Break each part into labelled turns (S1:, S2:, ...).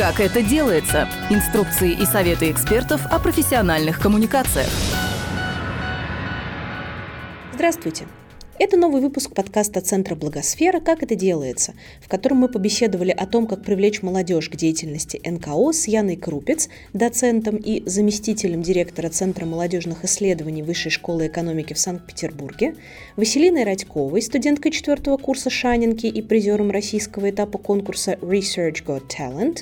S1: Как это делается? Инструкции и советы экспертов о профессиональных коммуникациях.
S2: Здравствуйте! Это новый выпуск подкаста Центра Благосфера «Как это делается», в котором мы побеседовали о том, как привлечь молодежь к деятельности НКО с Яной Крупец, доцентом и заместителем директора Центра молодежных исследований Высшей школы экономики в Санкт-Петербурге, Василиной Радьковой, студенткой четвертого курса Шанинки и призером российского этапа конкурса Research Got Talent,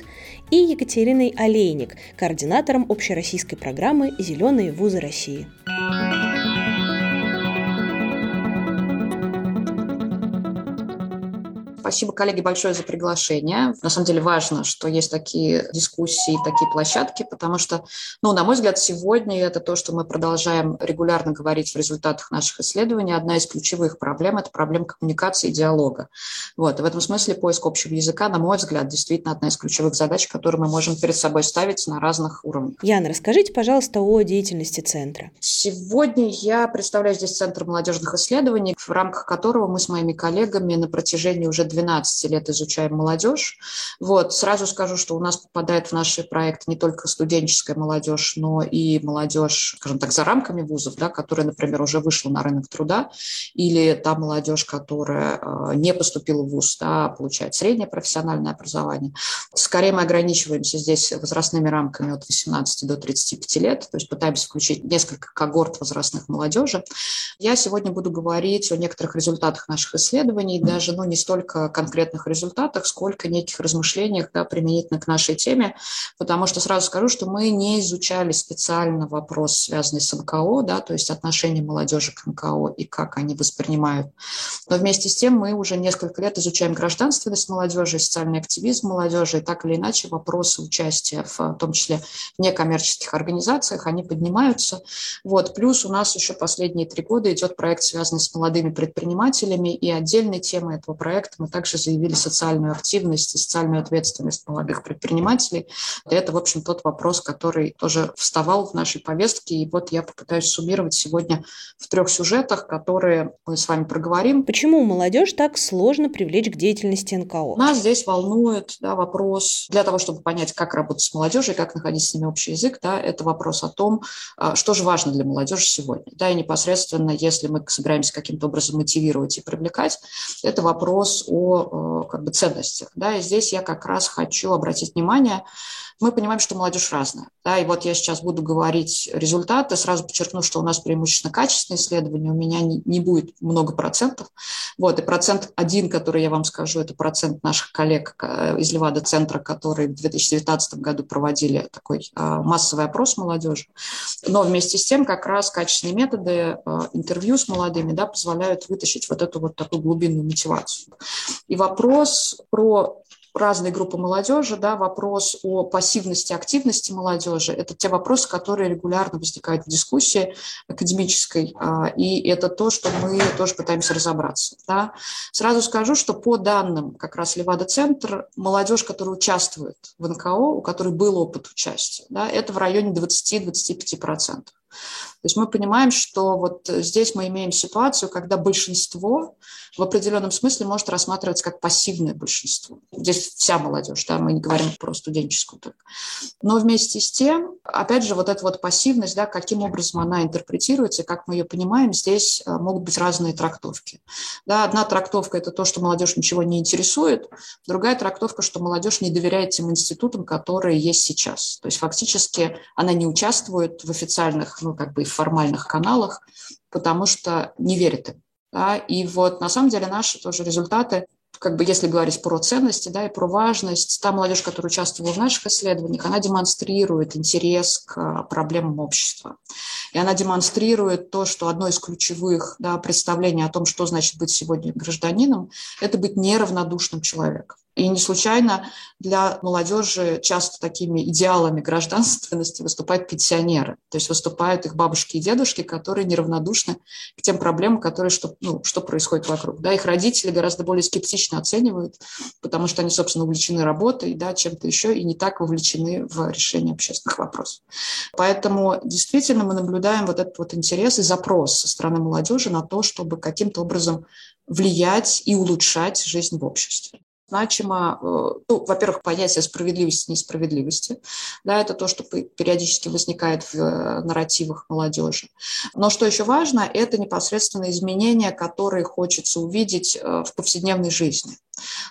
S2: и Екатериной Олейник, координатором общероссийской программы «Зеленые вузы России».
S3: Спасибо, коллеги, большое за приглашение. На самом деле важно, что есть такие дискуссии, такие площадки, потому что, ну, на мой взгляд, сегодня это то, что мы продолжаем регулярно говорить в результатах наших исследований. Одна из ключевых проблем – это проблема коммуникации и диалога. Вот. И в этом смысле поиск общего языка, на мой взгляд, действительно одна из ключевых задач, которые мы можем перед собой ставить на разных уровнях.
S2: Яна, расскажите, пожалуйста, о деятельности центра.
S3: Сегодня я представляю здесь Центр молодежных исследований, в рамках которого мы с моими коллегами на протяжении уже 12 лет изучаем молодежь. Вот, сразу скажу, что у нас попадает в наши проекты не только студенческая молодежь, но и молодежь, скажем так, за рамками вузов, да, которая, например, уже вышла на рынок труда, или та молодежь, которая э, не поступила в вуз, да, а получает среднее профессиональное образование. Скорее мы ограничиваемся здесь возрастными рамками от 18 до 35 лет, то есть пытаемся включить несколько когорт возрастных молодежи. Я сегодня буду говорить о некоторых результатах наших исследований, даже ну, не столько конкретных результатах, сколько неких размышлениях да, применительно к нашей теме, потому что сразу скажу, что мы не изучали специально вопрос, связанный с НКО, да, то есть отношение молодежи к НКО и как они воспринимают. Но вместе с тем мы уже несколько лет изучаем гражданственность молодежи, социальный активизм молодежи, и так или иначе вопросы участия в, в том числе в некоммерческих организациях, они поднимаются. Вот. Плюс у нас еще последние три года идет проект, связанный с молодыми предпринимателями, и отдельной темой этого проекта мы также заявили социальную активность и социальную ответственность молодых предпринимателей. Это, в общем, тот вопрос, который тоже вставал в нашей повестке. И вот я попытаюсь суммировать сегодня в трех сюжетах, которые мы с вами проговорим.
S2: Почему молодежь так сложно привлечь к деятельности НКО?
S3: Нас здесь волнует да, вопрос для того, чтобы понять, как работать с молодежью, как находить с ними общий язык, да, это вопрос о том, а, что же важно для молодежи сегодня. Да, и непосредственно, если мы собираемся каким-то образом мотивировать и привлекать, это вопрос о как бы, ценностях. Да, и здесь я как раз хочу обратить внимание, мы понимаем, что молодежь разная. Да, и вот я сейчас буду говорить результаты, сразу подчеркну, что у нас преимущественно качественные исследования, у меня не, не будет много процентов. Вот, и процент один, который я вам скажу, это процент наших коллег э, из Левада-центра, которые в 2019 году проводили такой а, массовый опрос молодежи. Но вместе с тем как раз качественные методы а, интервью с молодыми да, позволяют вытащить вот эту вот такую глубинную мотивацию. И вопрос про разные группы молодежи, да, вопрос о пассивности, активности молодежи, это те вопросы, которые регулярно возникают в дискуссии академической, а, и это то, что мы тоже пытаемся разобраться. Да. Сразу скажу, что по данным как раз Левада-центр, молодежь, которая участвует в НКО, у которой был опыт участия, да, это в районе 20-25%. То есть мы понимаем, что вот здесь мы имеем ситуацию, когда большинство в определенном смысле может рассматриваться как пассивное большинство. Здесь вся молодежь, да, мы не говорим про студенческую только. Но вместе с тем, опять же, вот эта вот пассивность, да, каким образом она интерпретируется, как мы ее понимаем, здесь э, могут быть разные трактовки. Да, одна трактовка – это то, что молодежь ничего не интересует, другая трактовка, что молодежь не доверяет тем институтам, которые есть сейчас. То есть фактически она не участвует в официальных, ну, как бы формальных каналах, потому что не верит им. Да? И вот на самом деле наши тоже результаты, как бы если говорить про ценности да, и про важность, та молодежь, которая участвовала в наших исследованиях, она демонстрирует интерес к проблемам общества. И она демонстрирует то, что одно из ключевых да, представлений о том, что значит быть сегодня гражданином, это быть неравнодушным человеком. И не случайно для молодежи часто такими идеалами гражданственности выступают пенсионеры. То есть выступают их бабушки и дедушки, которые неравнодушны к тем проблемам, которые, что, ну, что происходит вокруг. Да, их родители гораздо более скептично оценивают, потому что они, собственно, увлечены работой, да, чем-то еще, и не так вовлечены в решение общественных вопросов. Поэтому действительно мы наблюдаем вот этот вот интерес и запрос со стороны молодежи на то, чтобы каким-то образом влиять и улучшать жизнь в обществе. Значимо, э, ну, во-первых, понятие справедливости, несправедливости. Да, это то, что периодически возникает в э, нарративах молодежи. Но что еще важно, это непосредственно изменения, которые хочется увидеть э, в повседневной жизни.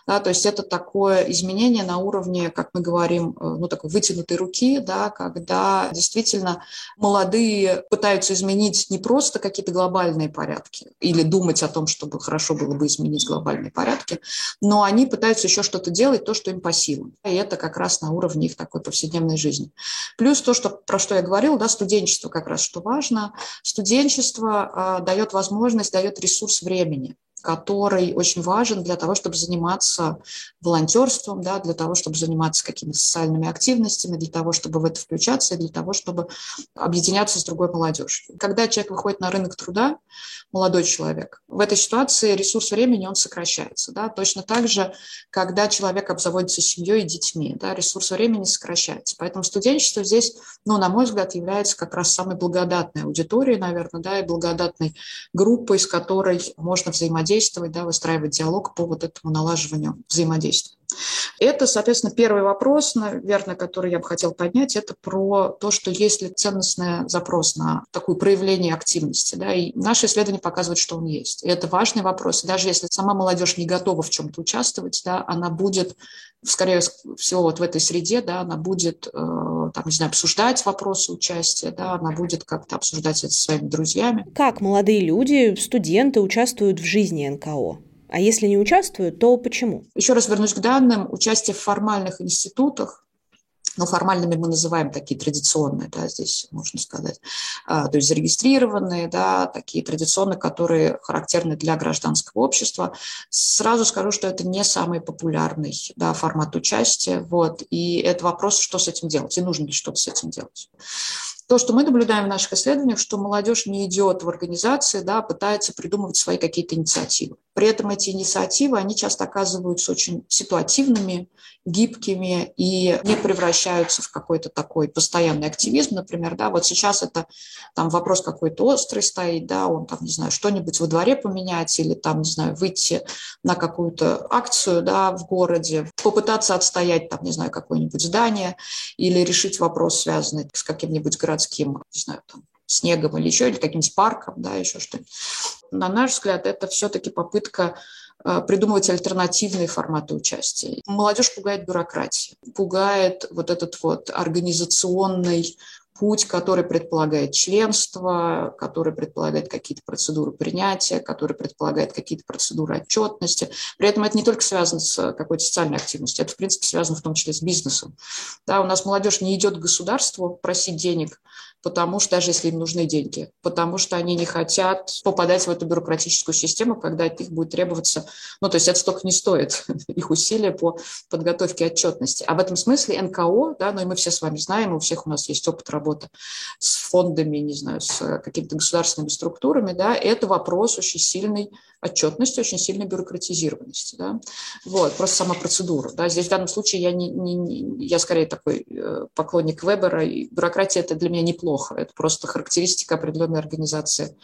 S3: Да, то есть это такое изменение на уровне, как мы говорим, э, ну, такой вытянутой руки, да, когда действительно молодые пытаются изменить не просто какие-то глобальные порядки или думать о том, чтобы хорошо было бы изменить глобальные порядки, но они пытаются еще что-то делать, то, что им по силам. И это как раз на уровне их такой повседневной жизни. Плюс то, что, про что я говорила, да, студенчество как раз что важно. Студенчество э, дает возможность, дает ресурс времени который очень важен для того, чтобы заниматься волонтерством, да, для того, чтобы заниматься какими-то социальными активностями, для того, чтобы в это включаться и для того, чтобы объединяться с другой молодежью. Когда человек выходит на рынок труда, молодой человек, в этой ситуации ресурс времени, он сокращается. Да? Точно так же, когда человек обзаводится семьей и детьми, да, ресурс времени сокращается. Поэтому студенчество здесь, ну, на мой взгляд, является как раз самой благодатной аудиторией, наверное, да, и благодатной группой, с которой можно взаимодействовать взаимодействовать, да, выстраивать диалог по вот этому налаживанию взаимодействия. Это, соответственно, первый вопрос, наверное, который я бы хотел поднять, это про то, что есть ли ценностный запрос на такое проявление активности. Да, и наши исследования показывают, что он есть. И это важный вопрос. И даже если сама молодежь не готова в чем-то участвовать, да, она будет, скорее всего, вот в этой среде, да, она будет, э, там, не знаю, обсуждать вопросы участия, да, она будет как-то обсуждать это со своими друзьями.
S2: Как молодые люди, студенты участвуют в жизни НКО? А если не участвуют, то почему?
S3: Еще раз вернусь к данным. Участие в формальных институтах но формальными мы называем такие традиционные, да, здесь можно сказать, а, то есть зарегистрированные, да, такие традиционные, которые характерны для гражданского общества. Сразу скажу, что это не самый популярный да, формат участия, вот, и это вопрос, что с этим делать, и нужно ли что-то с этим делать. То, что мы наблюдаем в наших исследованиях, что молодежь не идет в организации, да, пытается придумывать свои какие-то инициативы. При этом эти инициативы, они часто оказываются очень ситуативными, гибкими и не превращаются в какой-то такой постоянный активизм, например, да, вот сейчас это там вопрос какой-то острый стоит, да, он там, не знаю, что-нибудь во дворе поменять или там, не знаю, выйти на какую-то акцию, да, в городе, попытаться отстоять там, не знаю, какое-нибудь здание или решить вопрос, связанный с каким-нибудь городским, не знаю, там, снегом или еще, или каким-нибудь парком, да, еще что-нибудь. На наш взгляд, это все-таки попытка э, придумывать альтернативные форматы участия. Молодежь пугает бюрократия, пугает вот этот вот организационный путь, который предполагает членство, который предполагает какие-то процедуры принятия, который предполагает какие-то процедуры отчетности. При этом это не только связано с какой-то социальной активностью, это, в принципе, связано в том числе с бизнесом. Да, у нас молодежь не идет к государству просить денег, потому что даже если им нужны деньги, потому что они не хотят попадать в эту бюрократическую систему, когда от них будет требоваться, ну, то есть это столько не стоит, их усилия по подготовке отчетности. А в этом смысле НКО, да, ну и мы все с вами знаем, у всех у нас есть опыт работы с фондами, не знаю, с какими-то государственными структурами, да, это вопрос очень сильный отчетности, очень сильной бюрократизированности. Да? Вот, просто сама процедура. Да? Здесь в данном случае я, не, не, не, я скорее такой э, поклонник Вебера, и бюрократия это для меня неплохо, это просто характеристика определенной организации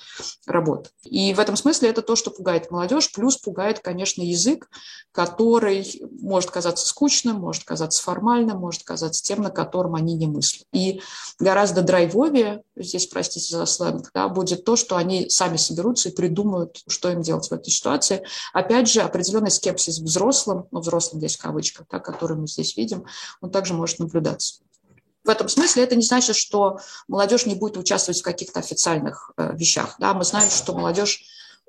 S3: работы. И в этом смысле это то, что пугает молодежь, плюс пугает, конечно, язык, который может казаться скучным, может казаться формальным, может казаться тем, на котором они не мыслят. И гораздо драйвовее, здесь, простите за сленг, да, будет то, что они сами соберутся и придумают, что им делать в этой ситуации. Опять же, определенный скепсис взрослым, ну, взрослым здесь в кавычках, да, который мы здесь видим, он также может наблюдаться. В этом смысле это не значит, что молодежь не будет участвовать в каких-то официальных э, вещах. Да? Мы знаем, что молодежь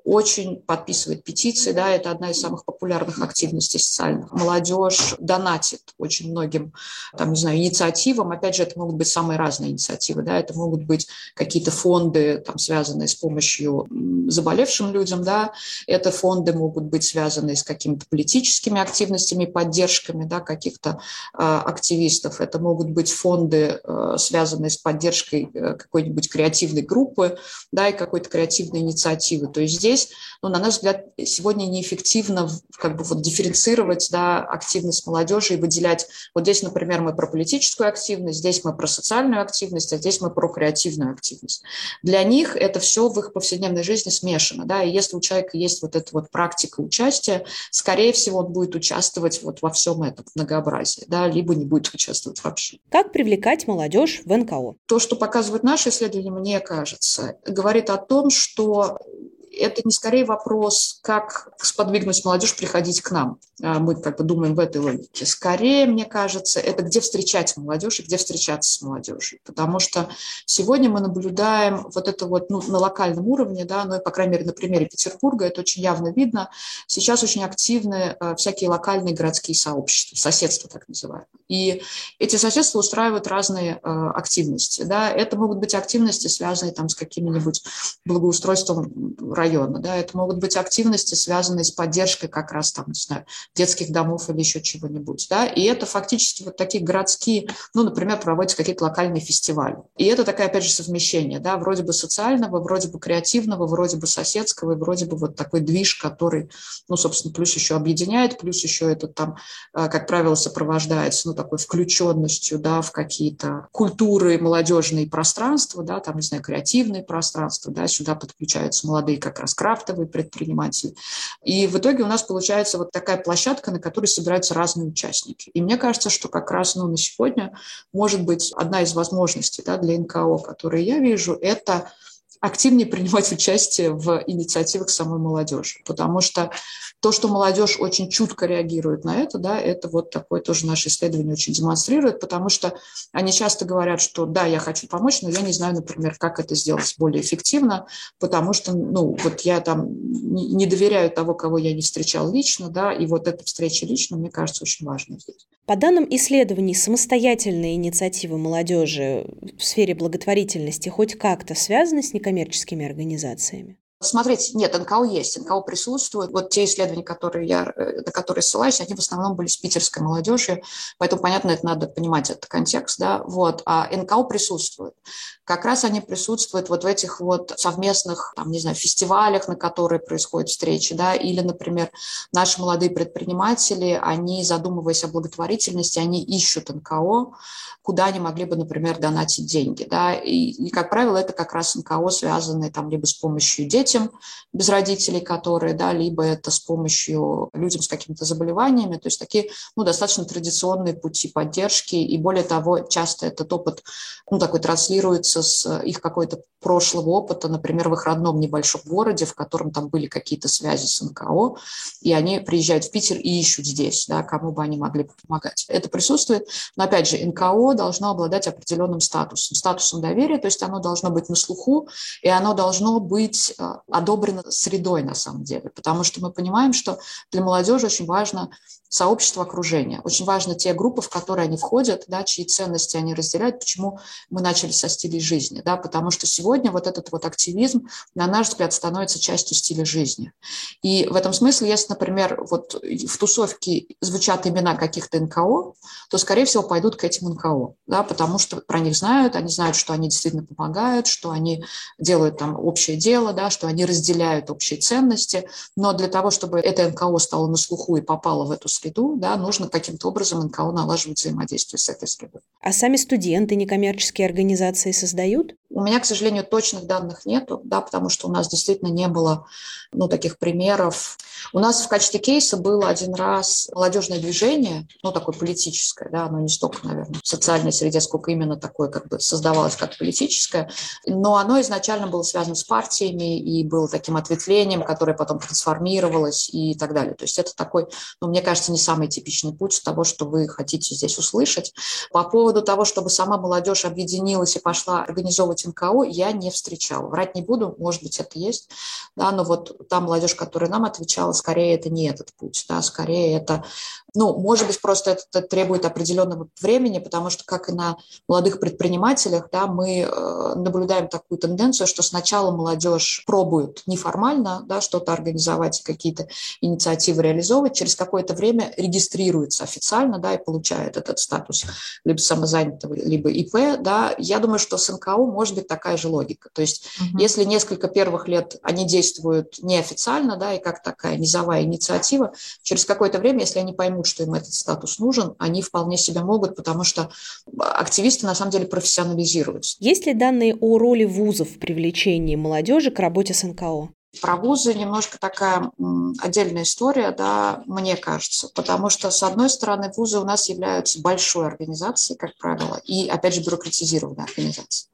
S3: очень подписывает петиции, да, это одна из самых популярных активностей социальных. Молодежь донатит очень многим, там, не знаю, инициативам. Опять же, это могут быть самые разные инициативы, да, это могут быть какие-то фонды, там, связанные с помощью заболевшим людям, да, это фонды могут быть связаны с какими-то политическими активностями, поддержками, да, каких-то э, активистов. Это могут быть фонды, э, связанные с поддержкой э, какой-нибудь креативной группы, да, и какой-то креативной инициативы. То есть здесь здесь, ну, на наш взгляд, сегодня неэффективно как бы вот дифференцировать да, активность молодежи и выделять. Вот здесь, например, мы про политическую активность, здесь мы про социальную активность, а здесь мы про креативную активность. Для них это все в их повседневной жизни смешано. Да, и если у человека есть вот эта вот практика участия, скорее всего, он будет участвовать вот во всем этом многообразии, да, либо не будет участвовать вообще.
S2: Как привлекать молодежь в НКО?
S3: То, что показывают наши исследования, мне кажется, говорит о том, что это не скорее вопрос, как сподвигнуть молодежь приходить к нам. А, мы как бы думаем в этой логике. Скорее, мне кажется, это где встречать молодежь и где встречаться с молодежью. Потому что сегодня мы наблюдаем вот это вот ну, на локальном уровне, да, ну и, по крайней мере, на примере Петербурга это очень явно видно. Сейчас очень активны а, всякие локальные городские сообщества, соседства так называемые. И эти соседства устраивают разные э, активности. Да. Это могут быть активности, связанные там, с каким-нибудь благоустройством района. Да. Это могут быть активности, связанные с поддержкой как раз там, не знаю, детских домов или еще чего-нибудь. Да. И это фактически вот такие городские, ну, например, проводятся какие-то локальные фестивали. И это такая, опять же, совмещение, да, вроде бы социального, вроде бы креативного, вроде бы соседского, и вроде бы вот такой движ, который, ну, собственно, плюс еще объединяет, плюс еще это там, э, как правило, сопровождается, ну, такой включенностью да, в какие-то культуры, молодежные пространства, да, там, не знаю, креативные пространства, да, сюда подключаются молодые как раз крафтовые предприниматели. И в итоге у нас получается вот такая площадка, на которой собираются разные участники. И мне кажется, что как раз ну, на сегодня может быть одна из возможностей да, для НКО, которые я вижу, это активнее принимать участие в инициативах самой молодежи, потому что то, что молодежь очень чутко реагирует на это, да, это вот такое тоже наше исследование очень демонстрирует, потому что они часто говорят, что да, я хочу помочь, но я не знаю, например, как это сделать более эффективно, потому что, ну, вот я там не доверяю того, кого я не встречал лично, да, и вот эта встреча лично, мне кажется, очень важной.
S2: По данным исследований, самостоятельные инициативы молодежи в сфере благотворительности хоть как-то связаны с некоммерческими организациями?
S3: Смотрите, нет, НКО есть, НКО присутствует. Вот те исследования, которые я, э, на которые ссылаюсь, они в основном были с питерской молодежью, поэтому, понятно, это надо понимать, этот контекст, да, вот. А НКО присутствует. Как раз они присутствуют вот в этих вот совместных, там, не знаю, фестивалях, на которые происходят встречи, да, или, например, наши молодые предприниматели, они, задумываясь о благотворительности, они ищут НКО, куда они могли бы, например, донатить деньги, да, и, и как правило, это как раз НКО, связанные там либо с помощью детям, без родителей, которые, да, либо это с помощью людям с какими-то заболеваниями, то есть такие, ну, достаточно традиционные пути поддержки, и более того, часто этот опыт, ну, такой транслируется с их какой-то прошлого опыта, например, в их родном небольшом городе, в котором там были какие-то связи с НКО, и они приезжают в Питер и ищут здесь, да, кому бы они могли помогать. Это присутствует, но, опять же, НКО должно обладать определенным статусом, статусом доверия, то есть оно должно быть на слуху, и оно должно быть э, одобрено средой на самом деле, потому что мы понимаем, что для молодежи очень важно сообщество окружения. Очень важно те группы, в которые они входят, да, чьи ценности они разделяют, почему мы начали со стилей жизни. Да, потому что сегодня вот этот вот активизм, на наш взгляд, становится частью стиля жизни. И в этом смысле, если, например, вот в тусовке звучат имена каких-то НКО, то, скорее всего, пойдут к этим НКО, да, потому что про них знают, они знают, что они действительно помогают, что они делают там общее дело, да, что они разделяют общие ценности. Но для того, чтобы это НКО стало на слуху и попало в эту среду, да, нужно каким-то образом НКО налаживать взаимодействие с этой средой.
S2: А сами студенты некоммерческие организации создают?
S3: У меня, к сожалению, точных данных нету, да, потому что у нас действительно не было ну, таких примеров. У нас в качестве кейса было один раз молодежное движение, ну, такое политическое, да, оно не столько, наверное, в социальной среде, сколько именно такое как бы создавалось как политическое, но оно изначально было связано с партиями и было таким ответвлением, которое потом трансформировалось и так далее. То есть это такой, ну, мне кажется, не самый типичный путь того, что вы хотите здесь услышать. По поводу того, чтобы сама молодежь объединилась и пошла организовывать НКО, я не встречала. Врать не буду, может быть, это есть, да, но вот та молодежь, которая нам отвечала, скорее это не этот путь, да, скорее это Ну, может быть, просто это требует определенного времени, потому что, как и на молодых предпринимателях, да, мы э, наблюдаем такую тенденцию, что сначала молодежь пробует неформально да, что-то организовать, какие-то инициативы реализовывать, через какое-то время регистрируется официально да, и получает этот статус либо самозанятого, либо ИП. Да. Я думаю, что с НКО может быть такая же логика. То есть угу. если несколько первых лет они действуют неофициально, да, и как такая низовая инициатива, через какое-то время, если они поймут, что им этот статус нужен, они вполне себе могут, потому что активисты на самом деле профессионализируются.
S2: Есть ли данные о роли вузов в привлечении молодежи к работе с НКО?
S3: Про вузы немножко такая отдельная история, да, мне кажется, потому что, с одной стороны, вузы у нас являются большой организацией, как правило, и, опять же, бюрократизированной организацией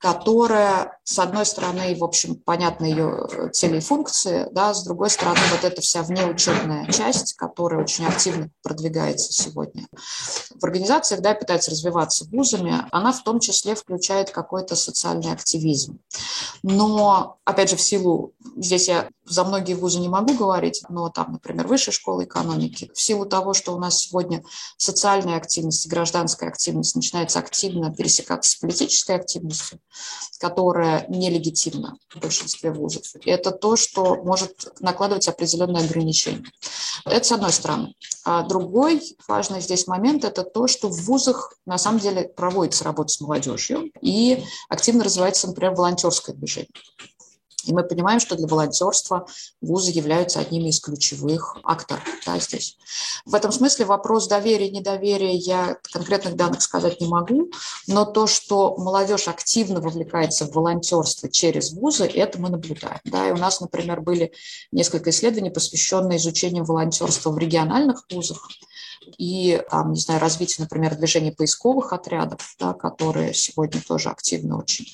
S3: которая, с одной стороны, в общем, понятны ее э, цели и функции, да, с другой стороны, вот эта вся внеучебная часть, которая очень активно продвигается сегодня в организациях, да, пытается развиваться вузами, она в том числе включает какой-то социальный активизм. Но, опять же, в силу, здесь я за многие вузы не могу говорить, но там, например, высшая школа экономики, в силу того, что у нас сегодня социальная активность, гражданская активность начинается активно пересекаться с политической активностью, которая нелегитимна в большинстве вузов, это то, что может накладывать определенные ограничения. Это с одной стороны. А другой важный здесь момент – это то, что в вузах на самом деле проводится работа с молодежью и активно развивается, например, волонтерское движение. И мы понимаем, что для волонтерства вузы являются одними из ключевых акторов да, здесь. В этом смысле вопрос доверия, недоверия я конкретных данных сказать не могу, но то, что молодежь активно вовлекается в волонтерство через вузы, это мы наблюдаем. Да. И у нас, например, были несколько исследований, посвященные изучению волонтерства в региональных вузах и, там, не знаю, развитие, например, движения поисковых отрядов, да, которые сегодня тоже активно очень.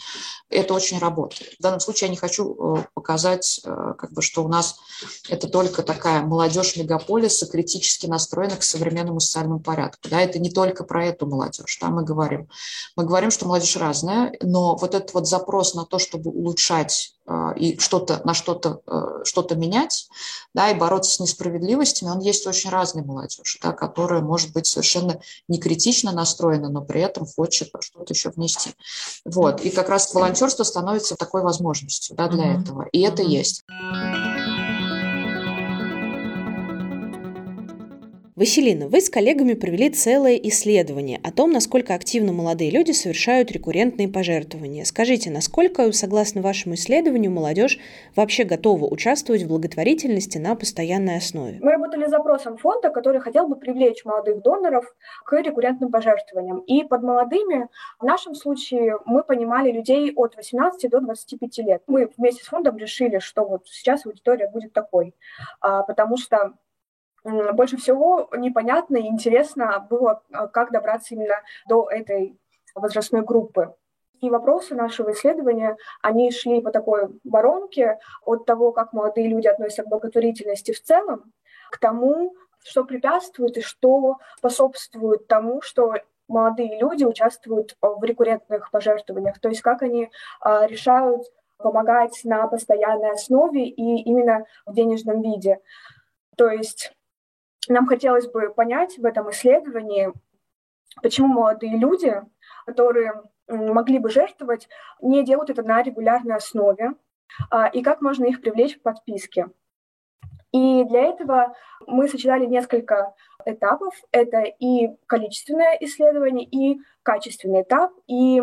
S3: Это очень работает. В данном случае я не хочу э, показать, э, как бы, что у нас это только такая молодежь мегаполиса, критически настроена к современному социальному порядку. Да, это не только про эту молодежь, да, мы говорим. Мы говорим, что молодежь разная, но вот этот вот запрос на то, чтобы улучшать и что-то, на что-то, э, что-то менять, да, и бороться с несправедливостями, он есть очень разный молодежь, да, которая может быть совершенно не критично настроена, но при этом хочет что-то еще внести. Вот. И как раз волонтерство становится такой возможностью да, для mm-hmm. этого. И mm-hmm. это есть.
S2: Василина, вы с коллегами провели целое исследование о том, насколько активно молодые люди совершают рекуррентные пожертвования. Скажите, насколько, согласно вашему исследованию, молодежь вообще готова участвовать в благотворительности на постоянной основе?
S4: Мы работали с запросом фонда, который хотел бы привлечь молодых доноров к рекуррентным пожертвованиям. И под молодыми в нашем случае мы понимали людей от 18 до 25 лет. Мы вместе с фондом решили, что вот сейчас аудитория будет такой, а, потому что больше всего непонятно и интересно было, а, как добраться именно до этой возрастной группы. И вопросы нашего исследования, они шли по такой воронке от того, как молодые люди относятся к благотворительности в целом, к тому, что препятствует и что способствует тому, что молодые люди участвуют в рекуррентных пожертвованиях, то есть как они а, решают помогать на постоянной основе и именно в денежном виде. То есть нам хотелось бы понять в этом исследовании, почему молодые люди, которые могли бы жертвовать, не делают это на регулярной основе, а, и как можно их привлечь к подписке. И для этого мы сочетали несколько этапов. Это и количественное исследование, и качественный этап. И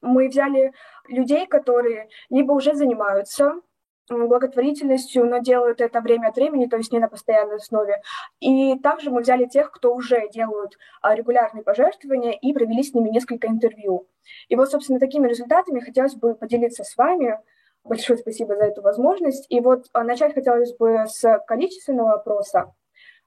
S4: мы взяли людей, которые либо уже занимаются благотворительностью, но делают это время от времени, то есть не на постоянной основе. И также мы взяли тех, кто уже делают а, регулярные пожертвования и провели с ними несколько интервью. И вот, собственно, такими результатами хотелось бы поделиться с вами. Большое спасибо за эту возможность. И вот а, начать хотелось бы с количественного вопроса.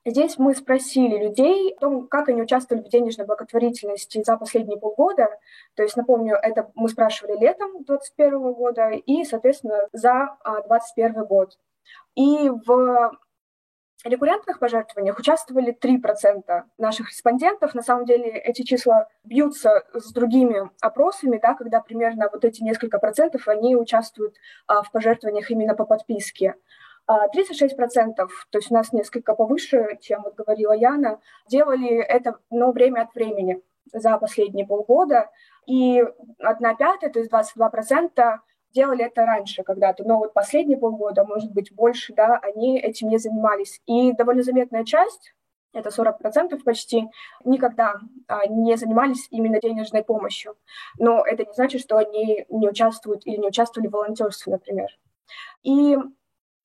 S4: Здесь мы спросили людей о том, как они участвовали в денежной благотворительности за последние полгода. То есть, напомню, это мы спрашивали летом 2021 года и, соответственно, за 2021 год. И в рекуррентных пожертвованиях участвовали 3% наших респондентов. На самом деле эти числа бьются с другими опросами, да, когда примерно вот эти несколько процентов, они участвуют а, в пожертвованиях именно по подписке. 36%, то есть у нас несколько повыше, чем вот говорила Яна, делали это, но время от времени за последние полгода. И одна пятая, то есть 22%, делали это раньше когда-то, но вот последние полгода, может быть, больше, да, они этим не занимались. И довольно заметная часть, это 40% почти, никогда а, не занимались именно денежной помощью. Но это не значит, что они не участвуют или не участвовали в волонтерстве, например. И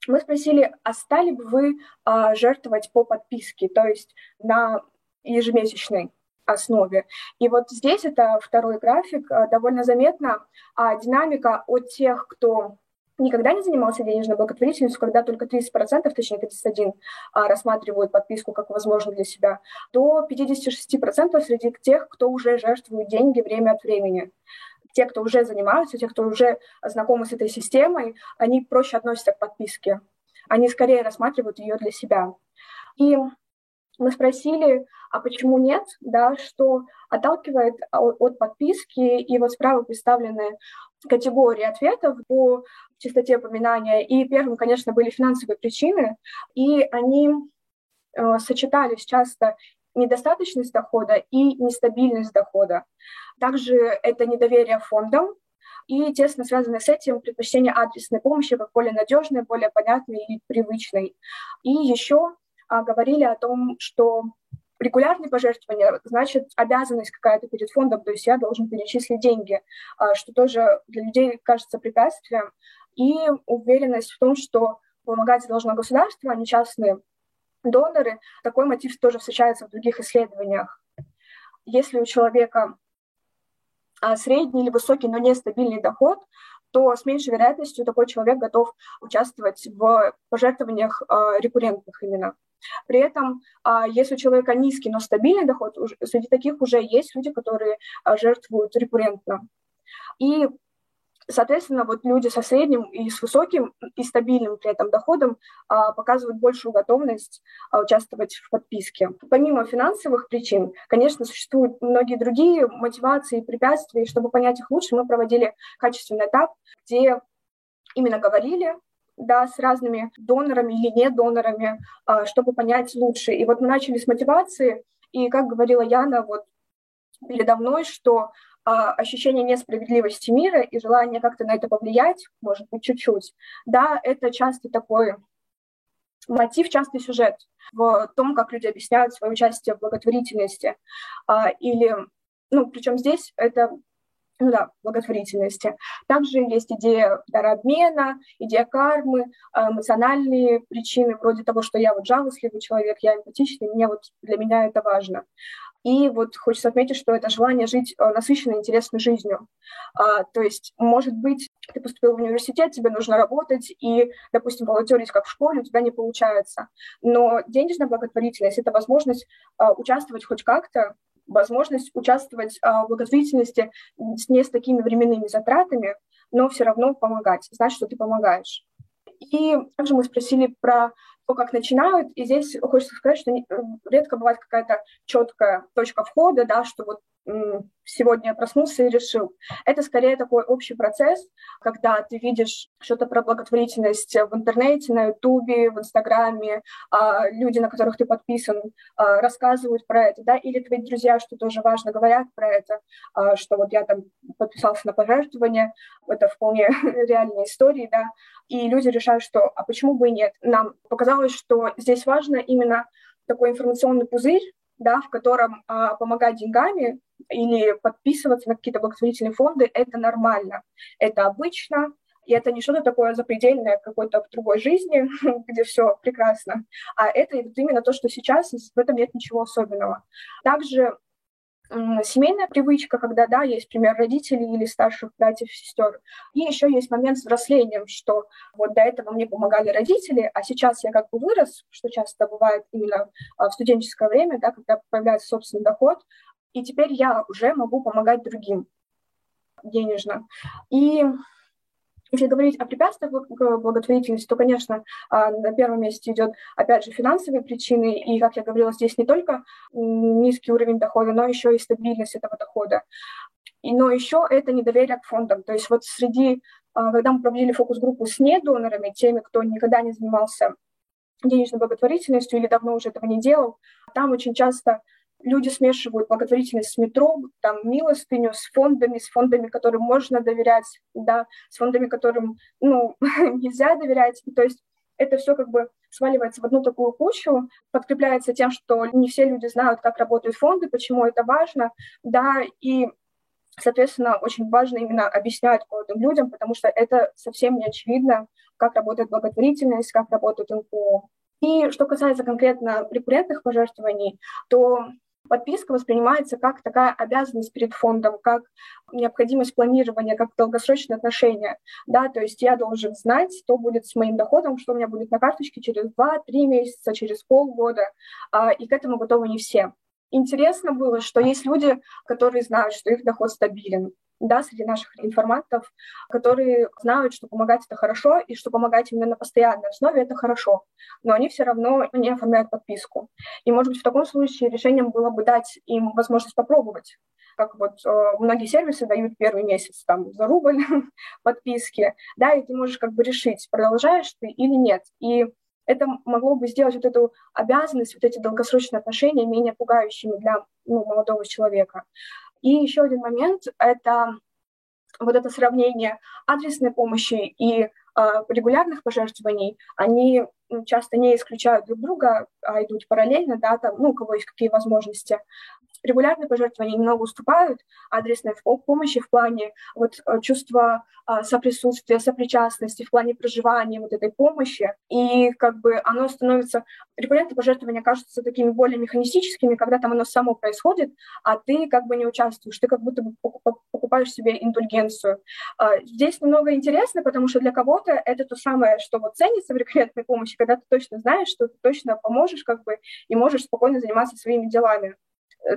S4: мы спросили, а стали бы вы а, жертвовать по подписке, то есть на ежемесячной основе. И вот здесь это второй график, а, довольно заметна а, динамика от тех, кто никогда не занимался денежной благотворительностью, когда только 30%, точнее 31%, а, рассматривают подписку как возможную для себя, до 56% среди тех, кто уже жертвует деньги время от времени те, кто уже занимаются, те, кто уже знакомы с этой системой, они проще относятся к подписке. Они скорее рассматривают ее для себя. И мы спросили, а почему нет, да, что отталкивает от подписки, и вот справа представлены категории ответов по частоте упоминания. И первым, конечно, были финансовые причины, и они э, сочетались часто недостаточность дохода и нестабильность дохода. Также это недоверие фондам, и тесно связано с этим предпочтение адресной помощи как более надежной, более понятной и привычной. И еще а, говорили о том, что регулярные пожертвования значит обязанность какая-то перед фондом, то есть я должен перечислить деньги, а, что тоже для людей кажется препятствием, и уверенность в том, что помогать должно государство, а не частные доноры. Такой мотив тоже встречается в других исследованиях. Если у человека средний или высокий, но нестабильный доход, то с меньшей вероятностью такой человек готов участвовать в пожертвованиях э, рекуррентных именно. При этом, а, если у человека низкий, но стабильный доход, среди таких уже есть люди, которые а, жертвуют рекуррентно. И Соответственно, вот люди со средним и с высоким и стабильным при этом доходом а, показывают большую готовность а, участвовать в подписке. Помимо финансовых причин, конечно, существуют многие другие мотивации и препятствия. И чтобы понять их лучше, мы проводили качественный этап, где именно говорили да, с разными донорами или не донорами, а, чтобы понять лучше. И вот мы начали с мотивации, и, как говорила Яна, вот передо мной, что ощущение несправедливости мира и желание как-то на это повлиять, может быть, чуть-чуть, да, это часто такой мотив, частый сюжет в том, как люди объясняют свое участие в благотворительности. А, или, ну, причем здесь это ну да, благотворительности. Также есть идея дарообмена, идея кармы, а, эмоциональные причины, вроде того, что я вот жалостливый человек, я эмпатичный, мне вот для меня это важно. И вот хочется отметить, что это желание жить а, насыщенной, интересной жизнью. А, то есть, может быть, ты поступил в университет, тебе нужно работать, и, допустим, волонтерить как в школе у тебя не получается. Но денежная благотворительность – это возможность а, участвовать хоть как-то возможность участвовать а, в благотворительности не с такими временными затратами, но все равно помогать, знать, что ты помогаешь. И также мы спросили про то, как начинают, и здесь хочется сказать, что редко бывает какая-то четкая точка входа, да, что вот сегодня проснулся и решил. Это скорее такой общий процесс, когда ты видишь что-то про благотворительность в интернете, на Ютубе, в Инстаграме, а, люди, на которых ты подписан, а, рассказывают про это, да, или твои друзья, что тоже важно, говорят про это, а, что вот я там подписался на пожертвование, это вполне реальные истории, да, и люди решают, что а почему бы и нет. Нам показалось, что здесь важно именно такой информационный пузырь, да, в котором а, помогать деньгами или подписываться на какие-то благотворительные фонды, это нормально, это обычно, и это не что-то такое запредельное какой-то в другой жизни, где все прекрасно, а это именно то, что сейчас, в этом нет ничего особенного. Также семейная привычка, когда, да, есть пример родителей или старших братьев сестер. И еще есть момент с взрослением, что вот до этого мне помогали родители, а сейчас я как бы вырос, что часто бывает именно а, в студенческое время, да, когда появляется собственный доход, и теперь я уже могу помогать другим денежно. И если говорить о препятствиях благотворительности, то, конечно, а, на первом месте идет, опять же, финансовые причины. И, как я говорила, здесь не только низкий уровень дохода, но еще и стабильность этого дохода. И, но еще это недоверие к фондам. То есть вот среди а, когда мы проводили фокус-группу с недонорами, теми, кто никогда не занимался денежной благотворительностью или давно уже этого не делал, там очень часто люди смешивают благотворительность с метро, там, милостыню с фондами, с фондами, которым можно доверять, да, с фондами, которым, ну, нельзя доверять. То есть это все как бы сваливается в одну такую кучу, подкрепляется тем, что не все люди знают, как работают фонды, почему это важно, да, и Соответственно, очень важно именно объяснять молодым людям, потому что это совсем не очевидно, как работает благотворительность, как работает НКО. И что касается конкретно рекуррентных пожертвований, то подписка воспринимается как такая обязанность перед фондом, как необходимость планирования, как долгосрочные отношения. Да, то есть я должен знать, что будет с моим доходом, что у меня будет на карточке через 2-3 месяца, через полгода, а, и к этому готовы не все интересно было, что есть люди, которые знают, что их доход стабилен, да, среди наших информантов, которые знают, что помогать это хорошо, и что помогать именно на постоянной основе это хорошо, но они все равно не оформляют подписку. И, может быть, в таком случае решением было бы дать им возможность попробовать, как вот э, многие сервисы дают первый месяц там за рубль подписки, да, и ты можешь как бы решить, продолжаешь ты или нет. И это могло бы сделать вот эту обязанность, вот эти долгосрочные отношения менее пугающими для ну, молодого человека. И еще один момент — это вот это сравнение адресной помощи и э, регулярных пожертвований, они часто не исключают друг друга, а идут параллельно, да, там, ну, у кого есть какие возможности регулярные пожертвования немного уступают адресной помощи в плане вот, э, чувства а, соприсутствия, сопричастности, в плане проживания вот этой помощи. И как бы оно становится... Регулярные пожертвования кажутся такими более механистическими, когда там оно само происходит, а ты как бы не участвуешь, ты как будто бы покупаешь себе индульгенцию. А, здесь немного интересно, потому что для кого-то это то самое, что вот ценится в регулярной помощи, когда ты точно знаешь, что ты точно поможешь как бы и можешь спокойно заниматься своими делами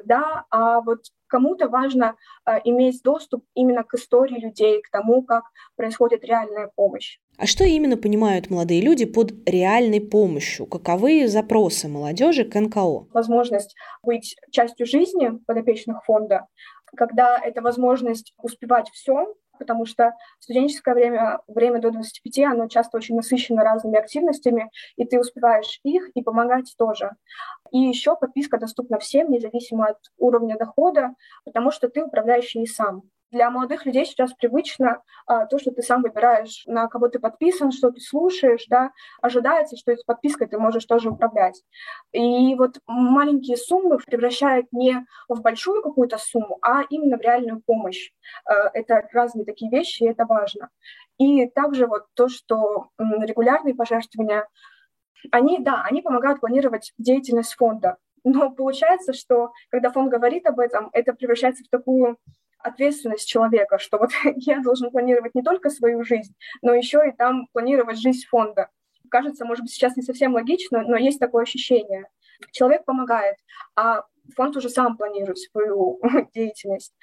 S4: да, а вот кому-то важно а, иметь доступ именно к истории людей, к тому, как происходит реальная помощь.
S2: А что именно понимают молодые люди под реальной помощью? Каковы запросы молодежи к НКО?
S4: Возможность быть частью жизни подопечных фонда, когда это возможность успевать все, потому что студенческое время, время до 25, оно часто очень насыщено разными активностями, и ты успеваешь их и помогать тоже. И еще подписка доступна всем, независимо от уровня дохода, потому что ты управляющий и сам. Для молодых людей сейчас привычно а, то, что ты сам выбираешь, на кого ты подписан, что ты слушаешь, да, ожидается, что этой подпиской ты можешь тоже управлять. И вот маленькие суммы превращают не в большую какую-то сумму, а именно в реальную помощь. А, это разные такие вещи, и это важно. И также вот то, что регулярные пожертвования, они, да, они помогают планировать деятельность фонда. Но получается, что когда фонд говорит об этом, это превращается в такую ответственность человека, что вот я должен планировать не только свою жизнь, но еще и там планировать жизнь фонда. Кажется, может быть, сейчас не совсем логично, но есть такое ощущение. Человек помогает, а фонд уже сам планирует свою деятельность.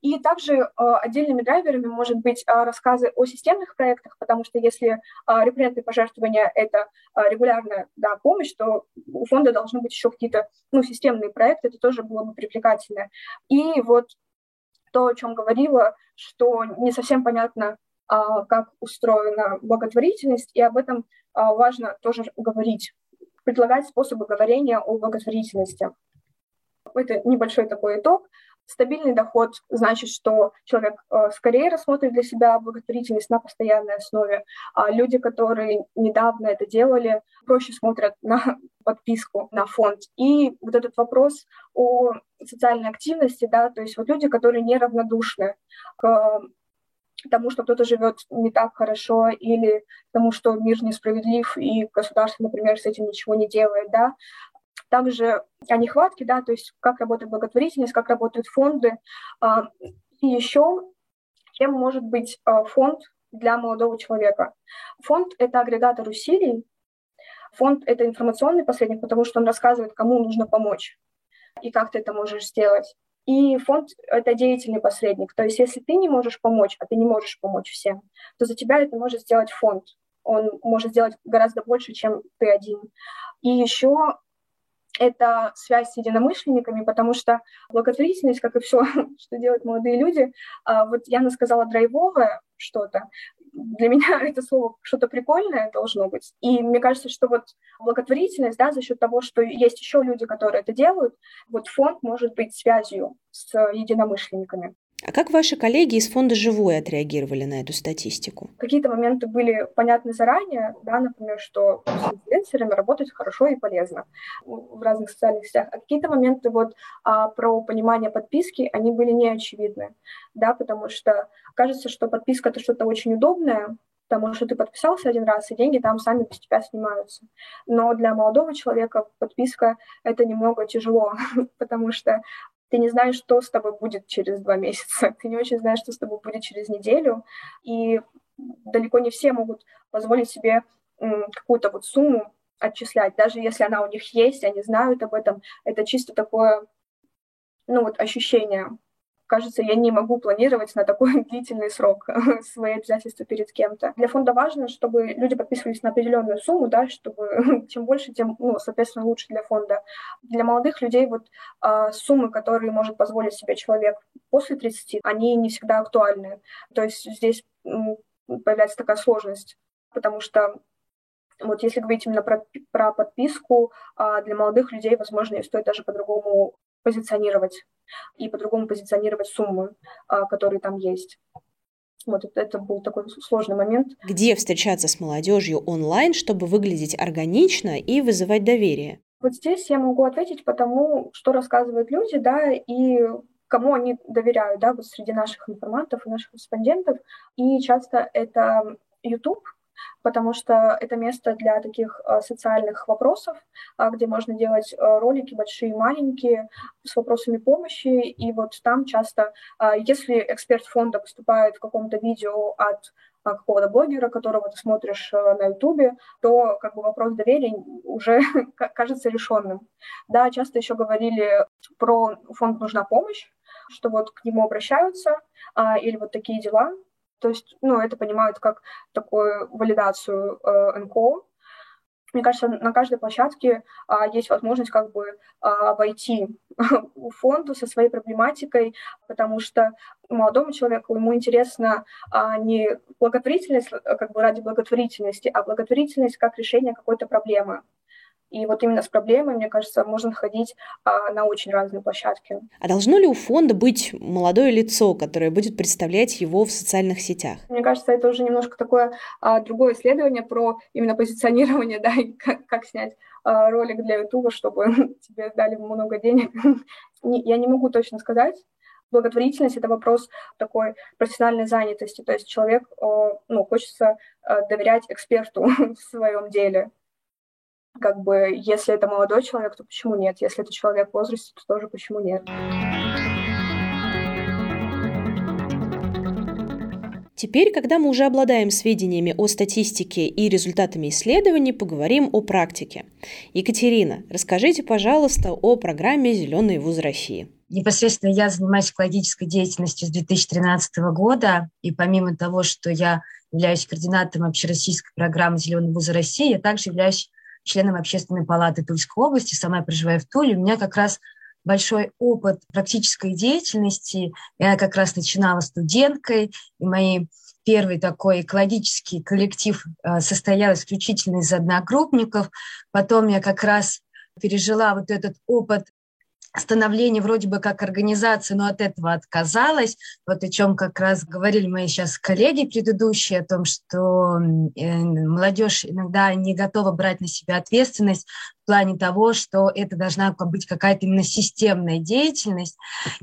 S4: И также э, отдельными драйверами может быть э, рассказы о системных проектах, потому что если э, рекуррентные пожертвования — это регулярная да, помощь, то у фонда должны быть еще какие-то ну, системные проекты, это тоже было бы привлекательно. И вот то, о чем говорила, что не совсем понятно, а, как устроена благотворительность, и об этом а, важно тоже говорить, предлагать способы говорения о благотворительности. Это небольшой такой итог. Стабильный доход значит, что человек э, скорее рассмотрит для себя благотворительность на постоянной основе. А люди, которые недавно это делали, проще смотрят на подписку на фонд. И вот этот вопрос о социальной активности, да, то есть вот люди, которые неравнодушны к тому, что кто-то живет не так хорошо, или тому, что мир несправедлив, и государство, например, с этим ничего не делает, да, также о нехватке, да, то есть как работает благотворительность, как работают фонды. А, и еще чем может быть а, фонд для молодого человека. Фонд — это агрегатор усилий, фонд — это информационный посредник, потому что он рассказывает, кому нужно помочь и как ты это можешь сделать. И фонд — это деятельный посредник. То есть если ты не можешь помочь, а ты не можешь помочь всем, то за тебя это может сделать фонд. Он может сделать гораздо больше, чем ты один. И еще это связь с единомышленниками, потому что благотворительность, как и все, что делают молодые люди, а, вот Яна сказала драйвовое что-то, для меня это слово что-то прикольное должно быть. И мне кажется, что вот благотворительность, да, за счет того, что есть еще люди, которые это делают, вот фонд может быть связью с единомышленниками.
S2: А как ваши коллеги из фонда «Живой» отреагировали на эту статистику?
S4: Какие-то моменты были понятны заранее, да, например, что с инфлюенсерами работать хорошо и полезно в разных социальных сетях. А какие-то моменты вот а, про понимание подписки, они были не очевидны, да, потому что кажется, что подписка — это что-то очень удобное, потому что ты подписался один раз, и деньги там сами без тебя снимаются. Но для молодого человека подписка — это немного тяжело, потому что ты не знаешь, что с тобой будет через два месяца, ты не очень знаешь, что с тобой будет через неделю, и далеко не все могут позволить себе какую-то вот сумму отчислять, даже если она у них есть, они знают об этом, это чисто такое, ну вот ощущение кажется, я не могу планировать на такой длительный срок свои обязательства перед кем-то. Для фонда важно, чтобы люди подписывались на определенную сумму, да, чтобы чем больше, тем, ну, соответственно, лучше для фонда. Для молодых людей вот а, суммы, которые может позволить себе человек после 30, они не всегда актуальны. То есть здесь появляется такая сложность, потому что вот если говорить именно про, про подписку, а для молодых людей, возможно, ее стоит даже по-другому позиционировать и по-другому позиционировать суммы, а, которые там есть. Вот это, это был такой сложный момент.
S2: Где встречаться с молодежью онлайн, чтобы выглядеть органично и вызывать доверие?
S4: Вот здесь я могу ответить по тому, что рассказывают люди, да, и кому они доверяют, да, вот среди наших информантов и наших респондентов. И часто это YouTube, потому что это место для таких э, социальных вопросов, а, где можно делать э, ролики большие и маленькие с вопросами помощи. И вот там часто, а, если эксперт фонда поступает в каком-то видео от а, какого-то блогера, которого ты смотришь э, на Ютубе, то как бы вопрос доверия уже кажется решенным. Да, часто еще говорили про фонд «Нужна помощь», что вот к нему обращаются, или вот такие дела, то есть, ну, это понимают как такую валидацию э, НКО. Мне кажется, на каждой площадке а, есть возможность как бы а, войти в фонду со своей проблематикой, потому что молодому человеку ему интересно а, не благотворительность как бы ради благотворительности, а благотворительность как решение какой-то проблемы. И вот именно с проблемой, мне кажется, можно ходить а, на очень разные площадки.
S2: А должно ли у фонда быть молодое лицо, которое будет представлять его в социальных сетях?
S4: Мне кажется, это уже немножко такое а, другое исследование про именно позиционирование, да, и как, как снять а, ролик для Ютуба, чтобы тебе дали много денег. Я не могу точно сказать, благотворительность это вопрос такой профессиональной занятости. То есть человек, ну, хочется доверять эксперту в своем деле как бы, если это молодой человек, то почему нет? Если это человек в возрасте, то тоже почему нет?
S2: Теперь, когда мы уже обладаем сведениями о статистике и результатами исследований, поговорим о практике. Екатерина, расскажите, пожалуйста, о программе «Зеленый вуз России».
S5: Непосредственно я занимаюсь экологической деятельностью с 2013 года, и помимо того, что я являюсь координатором общероссийской программы «Зеленый вуз России», я также являюсь членом общественной палаты Тульской области, сама проживаю в Туле. У меня как раз большой опыт практической деятельности. Я как раз начинала студенткой, и мои первый такой экологический коллектив э, состоял исключительно из одногруппников. Потом я как раз пережила вот этот опыт становление вроде бы как организации, но от этого отказалась. Вот о чем как раз говорили мои сейчас коллеги предыдущие, о том, что э, молодежь иногда не готова брать на себя ответственность в плане того, что это должна быть какая-то именно системная деятельность.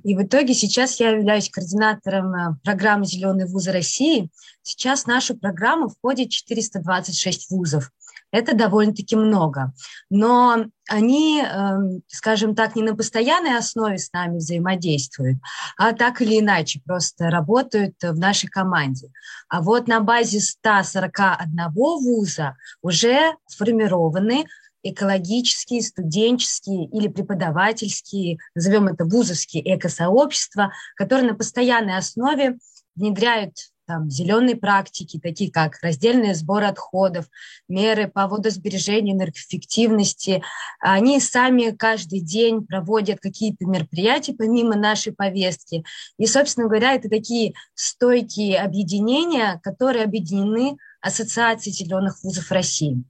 S5: И в итоге сейчас я являюсь координатором э, программы «Зеленый вузы России». Сейчас в нашу программу входит 426 вузов. Это довольно-таки много. Но они, эм, скажем так, не на постоянной основе с нами взаимодействуют, а так или иначе просто работают в нашей команде. А вот на базе 141 вуза уже сформированы экологические, студенческие или преподавательские, назовем это вузовские экосообщества, которые на постоянной основе внедряют там, зеленые практики, такие как раздельный сбор отходов, меры по водосбережению, энергоэффективности. Они сами каждый день проводят какие-то мероприятия помимо нашей повестки. И, собственно говоря, это такие стойкие объединения, которые объединены Ассоциацией зеленых вузов России.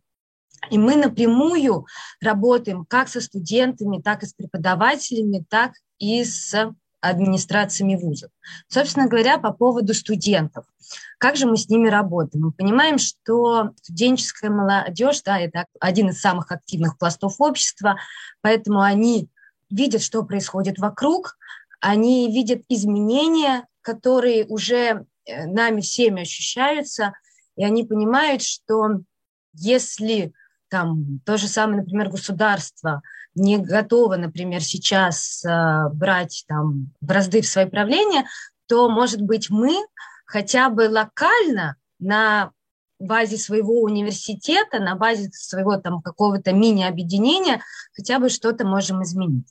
S5: И мы напрямую работаем как со студентами, так и с преподавателями, так и с администрациями вузов. Собственно говоря, по поводу студентов. Как же мы с ними работаем? Мы понимаем, что студенческая молодежь, да, это один из самых активных пластов общества, поэтому они видят, что происходит вокруг, они видят изменения, которые уже э, нами всеми ощущаются, и они понимают, что если там то же самое, например, государство не готово, например, сейчас э, брать там бразды в свои правления, то, может быть, мы хотя бы локально на базе своего университета, на базе своего там какого-то мини-объединения хотя бы что-то можем изменить.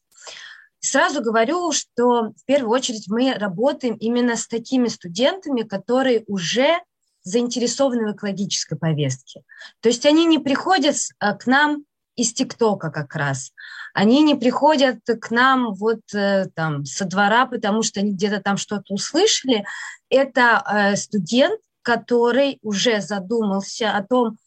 S5: Сразу говорю, что в первую очередь мы работаем именно с такими студентами, которые уже заинтересованы в экологической повестке. То есть они не приходят э, к нам из ТикТока как раз. Они не приходят к нам вот э, там со двора, потому что они где-то там что-то услышали. Это э, студент, который уже задумался о том,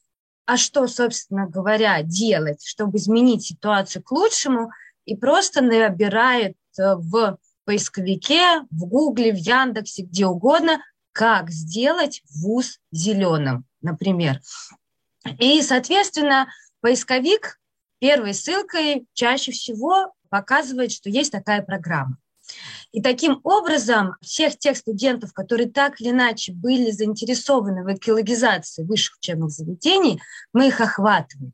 S5: а что, собственно говоря, делать, чтобы изменить ситуацию к лучшему, и просто набирает в поисковике, в Гугле, в Яндексе, где угодно как сделать вуз зеленым, например. И, соответственно, поисковик первой ссылкой чаще всего показывает, что есть такая программа. И таким образом всех тех студентов, которые так или иначе были заинтересованы в экологизации высших учебных заведений, мы их охватываем.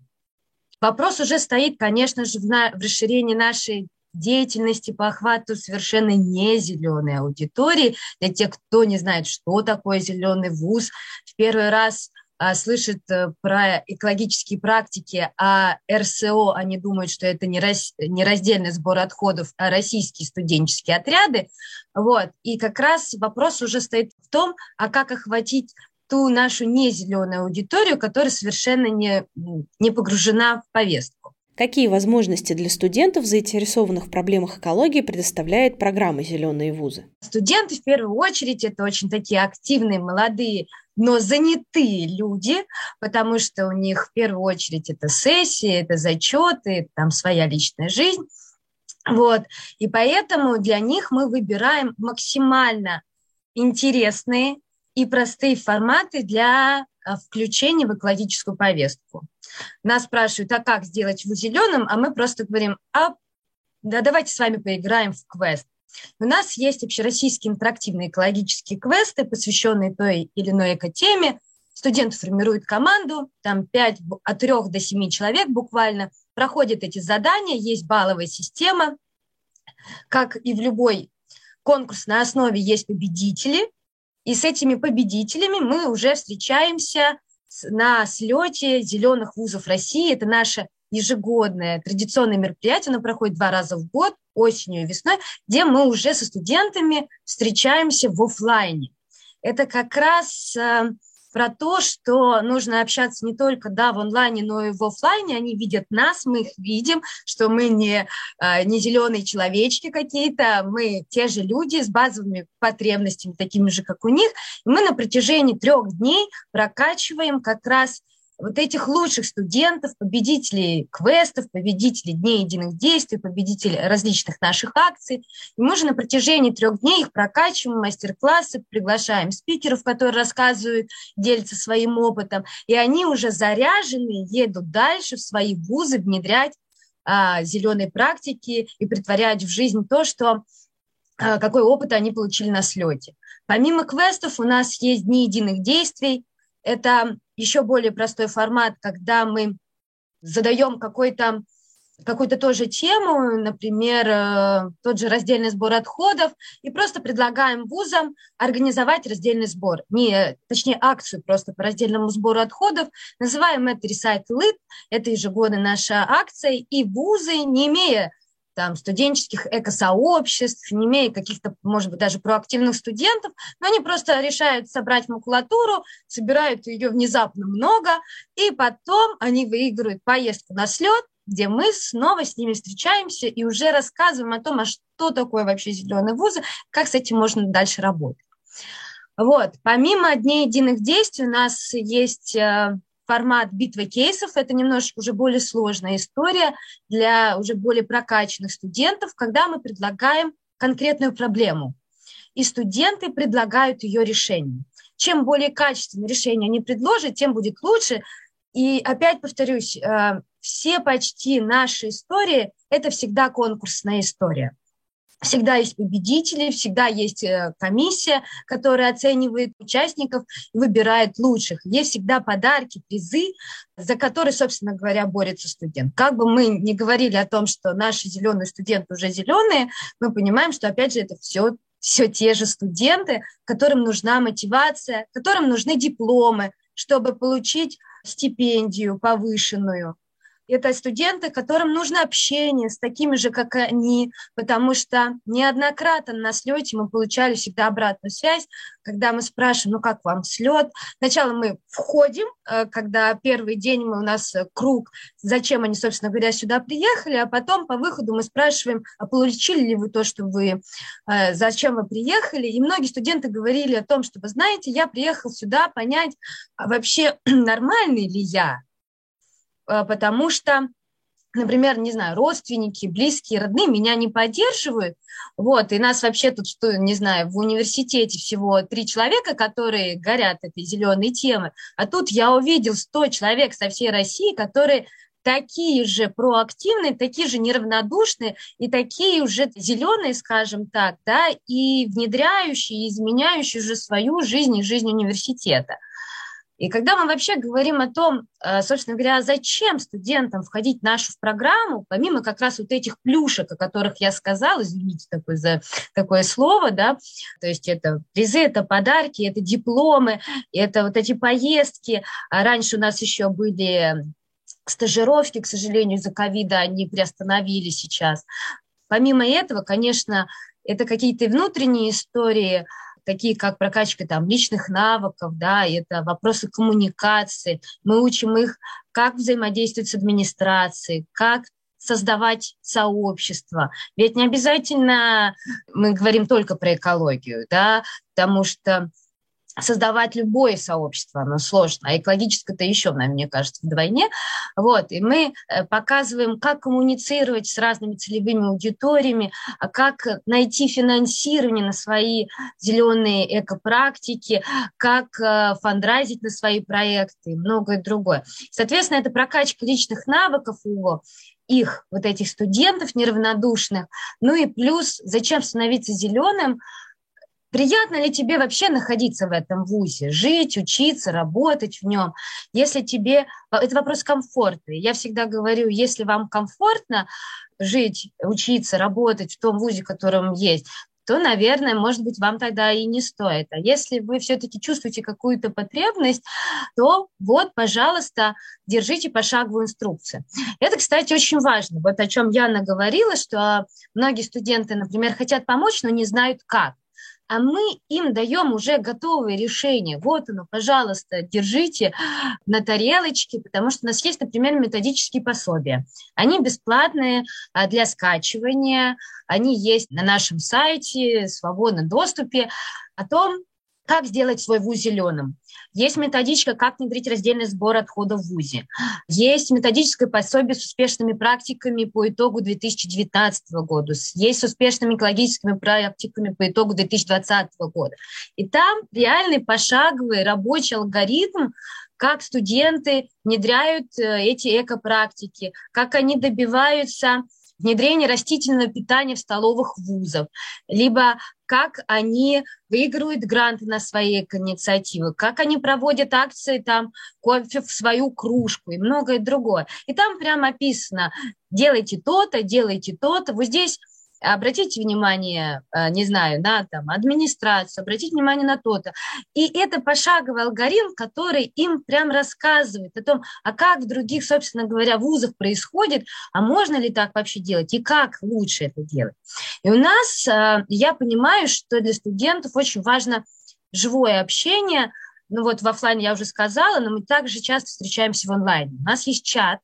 S5: Вопрос уже стоит, конечно же, в, на, в расширении нашей деятельности по охвату совершенно не зеленой аудитории. Для тех, кто не знает, что такое зеленый вуз, в первый раз слышит а, про экологические практики, а РСО, они думают, что это не, рас, не раздельный сбор отходов, а российские студенческие отряды. Вот. И как раз вопрос уже стоит в том, а как охватить ту нашу незеленую аудиторию, которая совершенно не, не погружена в повестку.
S2: Какие возможности для студентов, заинтересованных в проблемах экологии, предоставляет программа «Зеленые вузы»?
S5: Студенты, в первую очередь, это очень такие активные, молодые, но занятые люди, потому что у них в первую очередь это сессии, это зачеты, там своя личная жизнь. Вот. И поэтому для них мы выбираем максимально интересные и простые форматы для а, включения в экологическую повестку. Нас спрашивают, а как сделать его зеленым, а мы просто говорим, а да, давайте с вами поиграем в квест. У нас есть общероссийские интерактивные экологические квесты, посвященные той или иной экотеме. Студенты формируют команду, там 5, от 3 до 7 человек буквально, проходят эти задания, есть балловая система. Как и в любой конкурсной основе есть победители, и с этими победителями мы уже встречаемся на слете зеленых вузов России. Это наше ежегодное традиционное мероприятие, оно проходит два раза в год, осенью и весной, где мы уже со студентами встречаемся в офлайне. Это как раз э, про то, что нужно общаться не только да, в онлайне, но и в офлайне. Они видят нас, мы их видим, что мы не, а, не зеленые человечки какие-то, мы те же люди с базовыми потребностями, такими же, как у них. И мы на протяжении трех дней прокачиваем как раз вот этих лучших студентов, победителей квестов, победителей Дней единых действий, победителей различных наших акций. И мы же на протяжении трех дней их прокачиваем, мастер-классы, приглашаем спикеров, которые рассказывают, делятся своим опытом. И они уже заряжены, едут дальше в свои вузы внедрять а, зеленые практики и притворять в жизнь то, что а, какой опыт они получили на слете. Помимо квестов у нас есть дни единых действий. Это еще более простой формат, когда мы задаем какой-то какую-то тоже тему, например, э, тот же раздельный сбор отходов, и просто предлагаем вузам организовать раздельный сбор, не, точнее акцию просто по раздельному сбору отходов, называем это Recycle It, это ежегодная наша акция, и вузы, не имея там, студенческих экосообществ, не имея каких-то, может быть, даже проактивных студентов, но они просто решают собрать макулатуру, собирают ее внезапно много, и потом они выигрывают поездку на слет, где мы снова с ними встречаемся и уже рассказываем о том, а что такое вообще зеленые вузы, как с этим можно дальше работать. Вот, помимо Дней единых действий у нас есть э, формат битвы кейсов. Это немножечко уже более сложная история для уже более прокачанных студентов, когда мы предлагаем конкретную проблему, и студенты предлагают ее решение. Чем более качественное решение они предложат, тем будет лучше. И опять повторюсь, э, все почти наши истории – это всегда конкурсная история. Всегда есть победители, всегда есть э, комиссия, которая оценивает участников и выбирает лучших. Есть всегда подарки, призы, за которые, собственно говоря, борется студент. Как бы мы ни говорили о том, что наши зеленые студенты уже зеленые, мы понимаем, что, опять же, это все все те же студенты, которым нужна мотивация, которым нужны дипломы, чтобы получить стипендию повышенную, это студенты, которым нужно общение с такими же, как они, потому что неоднократно на слете мы получали всегда обратную связь, когда мы спрашиваем, ну как вам слет. Сначала мы входим, э, когда первый день мы, у нас круг, зачем они, собственно говоря, сюда приехали, а потом по выходу мы спрашиваем, а получили ли вы то, что вы, э, зачем вы приехали. И многие студенты говорили о том, что, вы знаете, я приехал сюда понять, а вообще нормальный ли я, потому что, например, не знаю, родственники, близкие, родные меня не поддерживают, вот, и нас вообще тут, что, не знаю, в университете всего три человека, которые горят этой зеленой темы, а тут я увидел 100 человек со всей России, которые такие же проактивные, такие же неравнодушные и такие уже зеленые, скажем так, да, и внедряющие, изменяющие уже свою жизнь и жизнь университета. И когда мы вообще говорим о том, э, собственно говоря, зачем студентам входить в нашу программу, помимо как раз вот этих плюшек, о которых я сказала, извините такое, за такое слово, да, то есть это призы, это подарки, это дипломы, это вот эти поездки. А раньше у нас еще были стажировки, к сожалению, из-за ковида они приостановили сейчас. Помимо этого, конечно, это какие-то внутренние истории, такие как прокачка там, личных навыков, да, это вопросы коммуникации. Мы учим их, как взаимодействовать с администрацией, как создавать сообщество. Ведь не обязательно мы говорим только про экологию, да, потому что создавать любое сообщество, оно сложно, а экологическое-то еще, мне кажется, вдвойне. Вот, и мы э, показываем, как коммуницировать с разными целевыми аудиториями, а как найти финансирование на свои зеленые экопрактики, как э, фандрайзить на свои проекты и многое другое. Соответственно, это прокачка личных навыков его, их, вот этих студентов неравнодушных. Ну и плюс, зачем становиться зеленым? Приятно ли тебе вообще находиться в этом вузе, жить, учиться, работать в нем? Если тебе... Это вопрос комфорта. Я всегда говорю, если вам комфортно жить, учиться, работать в том вузе, которым есть, то, наверное, может быть, вам тогда и не стоит. А если вы все-таки чувствуете какую-то потребность, то вот, пожалуйста, держите пошаговую инструкцию. Это, кстати, очень важно. Вот о чем Яна говорила, что многие студенты, например, хотят помочь, но не знают как а мы им даем уже готовые решения. Вот оно, пожалуйста, держите на тарелочке, потому что у нас есть, например, методические пособия. Они бесплатные а, для скачивания, они есть на нашем сайте, в свободном доступе о том, как сделать свой вуз зеленым. Есть методичка, как внедрить раздельный сбор отходов в ВУЗе. Есть методическое пособие с успешными практиками по итогу 2019 года. Есть с успешными экологическими практиками по итогу 2020 года. И там реальный пошаговый рабочий алгоритм, как студенты внедряют э, эти экопрактики, как они добиваются внедрение растительного питания в столовых вузов, либо как они выигрывают гранты на свои инициативы, как они проводят акции там кофе в свою кружку и многое другое. И там прямо описано, делайте то-то, делайте то-то. Вот здесь обратите внимание, э, не знаю, на там, администрацию, обратите внимание на то-то. И это пошаговый алгоритм, который им прям рассказывает о том, а как в других, собственно говоря, вузах происходит, а можно ли так вообще делать, и как лучше это делать. И у нас, э, я понимаю, что для студентов очень важно живое общение, ну вот в офлайне я уже сказала, но мы также часто встречаемся в онлайне. У нас есть чат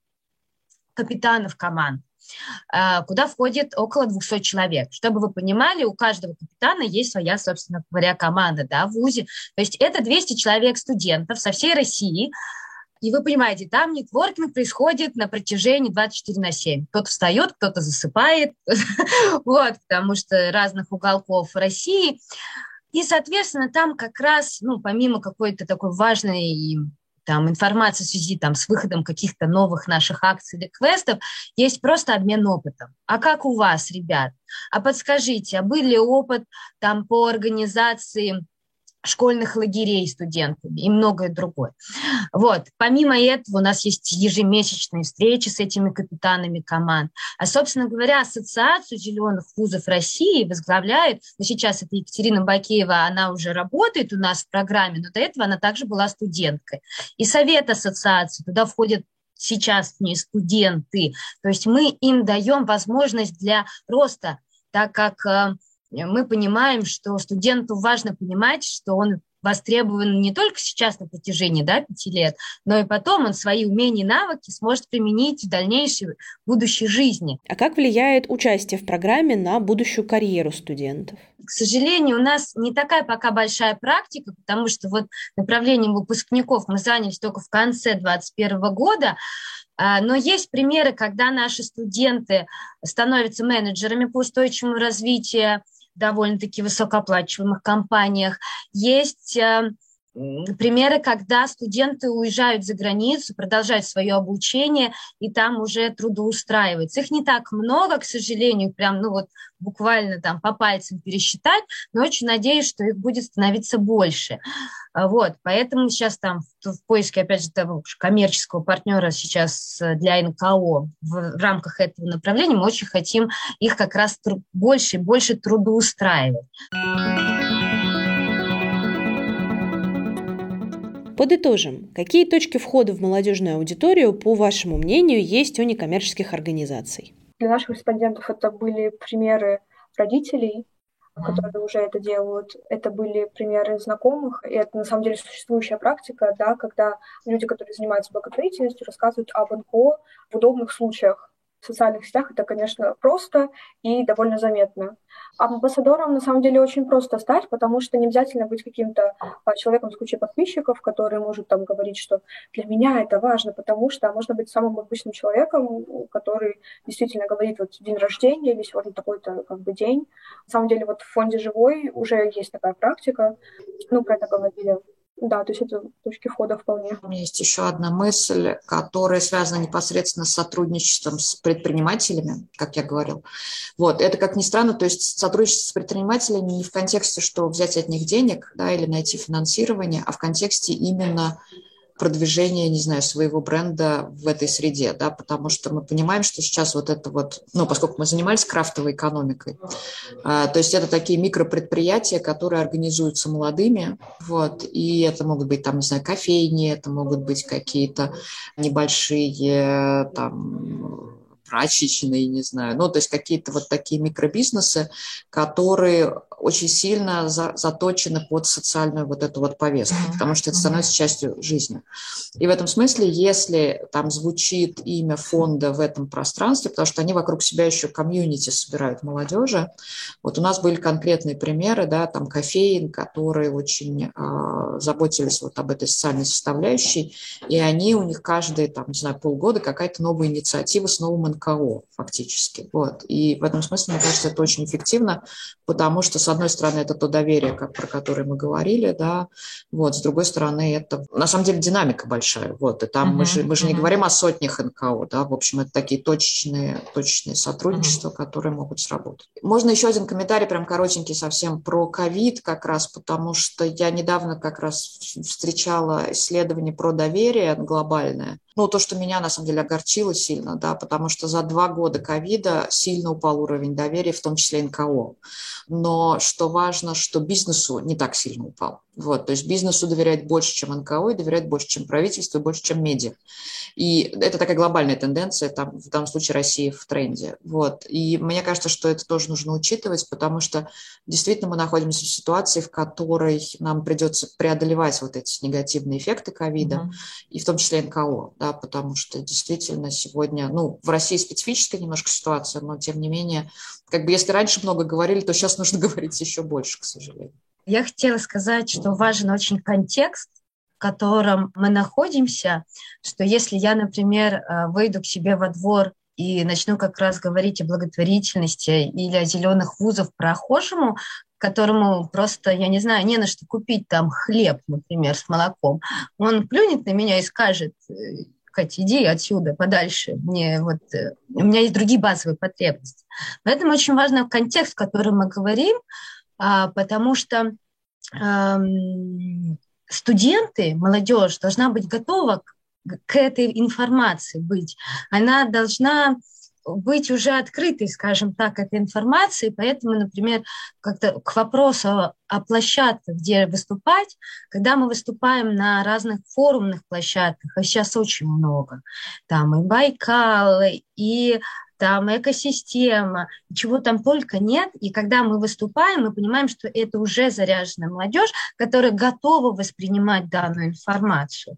S5: капитанов команд, куда входит около 200 человек. Чтобы вы понимали, у каждого капитана есть своя, собственно говоря, команда да, в ВУЗе. То есть это 200 человек студентов со всей России, и вы понимаете, там нетворкинг происходит на протяжении 24 на 7. Кто-то встает, кто-то засыпает, вот, потому что разных уголков России. И, соответственно, там как раз, ну, помимо какой-то такой важной там, информации в связи там, с выходом каких-то новых наших акций или квестов, есть просто обмен опытом. А как у вас, ребят? А подскажите, а был ли опыт там, по организации школьных лагерей студентами и многое другое. Вот. Помимо этого у нас есть ежемесячные встречи с этими капитанами команд. А, собственно говоря, Ассоциацию зеленых вузов России возглавляет, ну, сейчас это Екатерина Бакеева, она уже работает у нас в программе, но до этого она также была студенткой. И Совет Ассоциации, туда входят сейчас не студенты. То есть мы им даем возможность для роста, так как э, мы понимаем, что студенту важно понимать, что он востребован не только сейчас на протяжении да, пяти лет, но и потом он свои умения и навыки сможет применить в дальнейшей будущей жизни.
S2: А как влияет участие в программе на будущую карьеру студентов?
S5: К сожалению, у нас не такая пока большая практика, потому что вот направлением выпускников мы занялись только в конце 2021 года, а, но есть примеры, когда наши студенты становятся менеджерами по устойчивому развитию, довольно-таки высокооплачиваемых компаниях. Есть э, примеры, когда студенты уезжают за границу, продолжают свое обучение и там уже трудоустраиваются. Их не так много, к сожалению, прям, ну вот буквально там по пальцам пересчитать, но очень надеюсь, что их будет становиться больше. А вот, поэтому сейчас там в, в поиске, опять же, того коммерческого партнера сейчас э, для НКО в, в рамках этого направления мы очень хотим их как раз больше и больше трудоустраивать.
S2: Подытожим, какие точки входа в молодежную аудиторию, по вашему мнению, есть у некоммерческих организаций?
S4: Для наших респондентов это были примеры родителей, которые уже это делают. Это были примеры знакомых, и это на самом деле существующая практика, да, когда люди, которые занимаются благотворительностью, рассказывают об НКО в удобных случаях в социальных сетях это, конечно, просто и довольно заметно. Амбассадором, на самом деле, очень просто стать, потому что не обязательно быть каким-то а, человеком с кучей подписчиков, который может там говорить, что для меня это важно, потому что можно быть самым обычным человеком, который действительно говорит, вот день рождения или сегодня такой-то как бы день. На самом деле, вот в фонде «Живой» уже есть такая практика, ну, про это говорили да, то есть это точки входа вполне.
S3: У меня есть еще одна мысль, которая связана непосредственно с сотрудничеством с предпринимателями, как я говорил. Вот, это, как ни странно, то есть сотрудничество с предпринимателями не в контексте, что взять от них денег да, или найти финансирование, а в контексте именно продвижения, не знаю, своего бренда в этой среде, да, потому что мы понимаем, что сейчас вот это вот, ну, поскольку мы занимались крафтовой экономикой, а, то есть это такие микропредприятия, которые организуются молодыми, вот, и это могут быть там, не знаю, кофейни, это могут быть какие-то небольшие там прачечные, не знаю, ну, то есть какие-то вот такие микробизнесы, которые очень сильно за, заточены под социальную вот эту вот повестку, mm-hmm. потому что это становится частью жизни. И в этом смысле, если там звучит имя фонда в этом пространстве, потому что они вокруг себя еще комьюнити собирают молодежи, вот у нас были конкретные примеры, да, там кофеин, которые очень э, заботились вот об этой социальной составляющей, и они, у них каждые, там, не знаю, полгода какая-то новая инициатива с новым НКО фактически. Вот. И в этом смысле, мне кажется, это очень эффективно, потому что, с одной стороны, это то доверие, как, про которое мы говорили, да, вот, с другой стороны, это, на самом деле, динамика большая, вот, и там uh-huh, мы же, мы же uh-huh. не говорим о сотнях НКО, да, в общем, это такие точечные, точечные сотрудничества, uh-huh. которые могут сработать. Можно еще один комментарий, прям коротенький совсем, про ковид как раз, потому что я недавно как раз встречала исследование про доверие глобальное, Ну, то, что меня, на самом деле, огорчило сильно, да, потому что за два года ковида сильно упал уровень доверия, в том числе НКО. Но что важно, что бизнесу не так сильно упал. Вот, то есть бизнесу доверяет больше, чем НКО, и доверяет больше, чем правительство, и больше, чем медиа. И это такая глобальная тенденция, там, в данном случае России в тренде. Вот. И мне кажется, что это тоже нужно учитывать, потому что действительно мы находимся в ситуации, в которой нам придется преодолевать вот эти негативные эффекты ковида, mm-hmm. и в том числе НКО, да, потому что действительно сегодня, ну, в России специфическая немножко ситуация, но тем не менее, как бы если раньше много говорили, то сейчас нужно говорить еще больше, к сожалению.
S5: Я хотела сказать, что важен очень контекст, в котором мы находимся, что если я, например, э, выйду к себе во двор и начну как раз говорить о благотворительности или о зеленых вузах прохожему, которому просто, я не знаю, не на что купить там хлеб, например, с молоком, он плюнет на меня и скажет, «Э, Катя, иди отсюда, подальше. Мне вот, э, у меня есть другие базовые потребности. Поэтому очень важно контекст, в котором мы говорим, а, потому что студенты, молодежь должна быть готова к этой информации быть. Она должна быть уже открытой, скажем так, этой информации, поэтому, например, как-то к вопросу о площадках, где выступать, когда мы выступаем на разных форумных площадках, а сейчас очень много, там и Байкал, и там экосистема, чего там только нет. И когда мы выступаем, мы понимаем, что это уже заряженная молодежь, которая готова воспринимать данную информацию.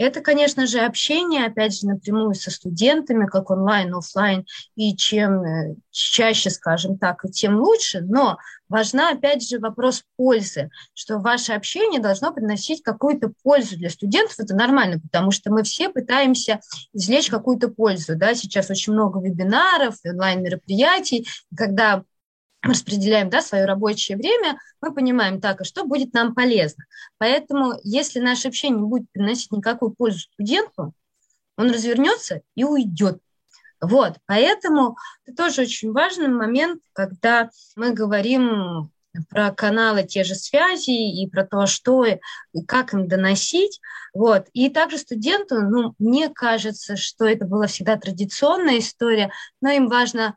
S5: Это, конечно же, общение, опять же, напрямую со студентами, как онлайн, офлайн, и чем э, чаще, скажем так, и тем лучше, но важна, опять же, вопрос пользы, что ваше общение должно приносить какую-то пользу для студентов, это нормально, потому что мы все пытаемся извлечь какую-то пользу, да, сейчас очень много вебинаров, онлайн-мероприятий, когда распределяем да, свое рабочее время, мы понимаем так, а что будет нам полезно. Поэтому, если наше общение не будет приносить никакую пользу студенту, он развернется и уйдет. Вот, поэтому это тоже очень важный момент, когда мы говорим про каналы те же связи и про то, что и как им доносить. Вот. И также студенту, ну, мне кажется, что это была всегда традиционная история, но им важно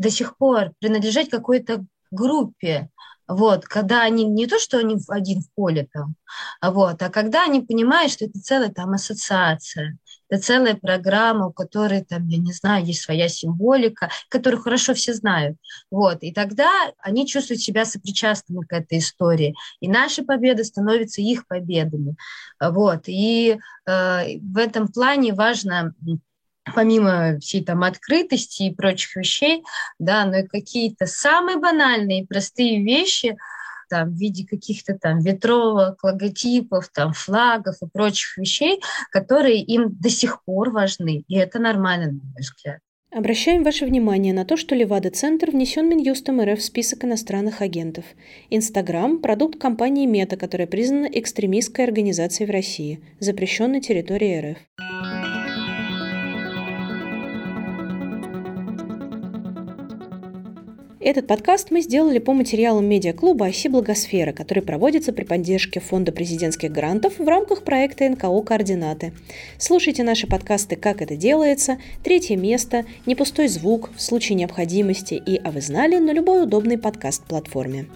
S5: до сих пор принадлежать какой-то группе, вот, когда они не то, что они один в поле там, а вот, а когда они понимают, что это целая там ассоциация, это целая программа, у которой там, я не знаю, есть своя символика, которую хорошо все знают, вот, и тогда они чувствуют себя сопричастными к этой истории, и наши победы становятся их победами, вот, и э, в этом плане важно помимо всей там открытости и прочих вещей, да, но и какие-то самые банальные, простые вещи, там, в виде каких-то там ветровок, логотипов, там, флагов и прочих вещей, которые им до сих пор важны. И это нормально, на мой взгляд.
S2: Обращаем ваше внимание на то, что Левада-центр внесен Минюстом РФ в список иностранных агентов. Инстаграм – продукт компании Мета, которая признана экстремистской организацией в России, запрещенной территории РФ. Этот подкаст мы сделали по материалам медиаклуба «Оси Благосфера», который проводится при поддержке Фонда президентских грантов в рамках проекта НКО «Координаты». Слушайте наши подкасты «Как это делается», «Третье место», «Не пустой звук» в случае необходимости и «А вы знали» на любой удобной подкаст-платформе.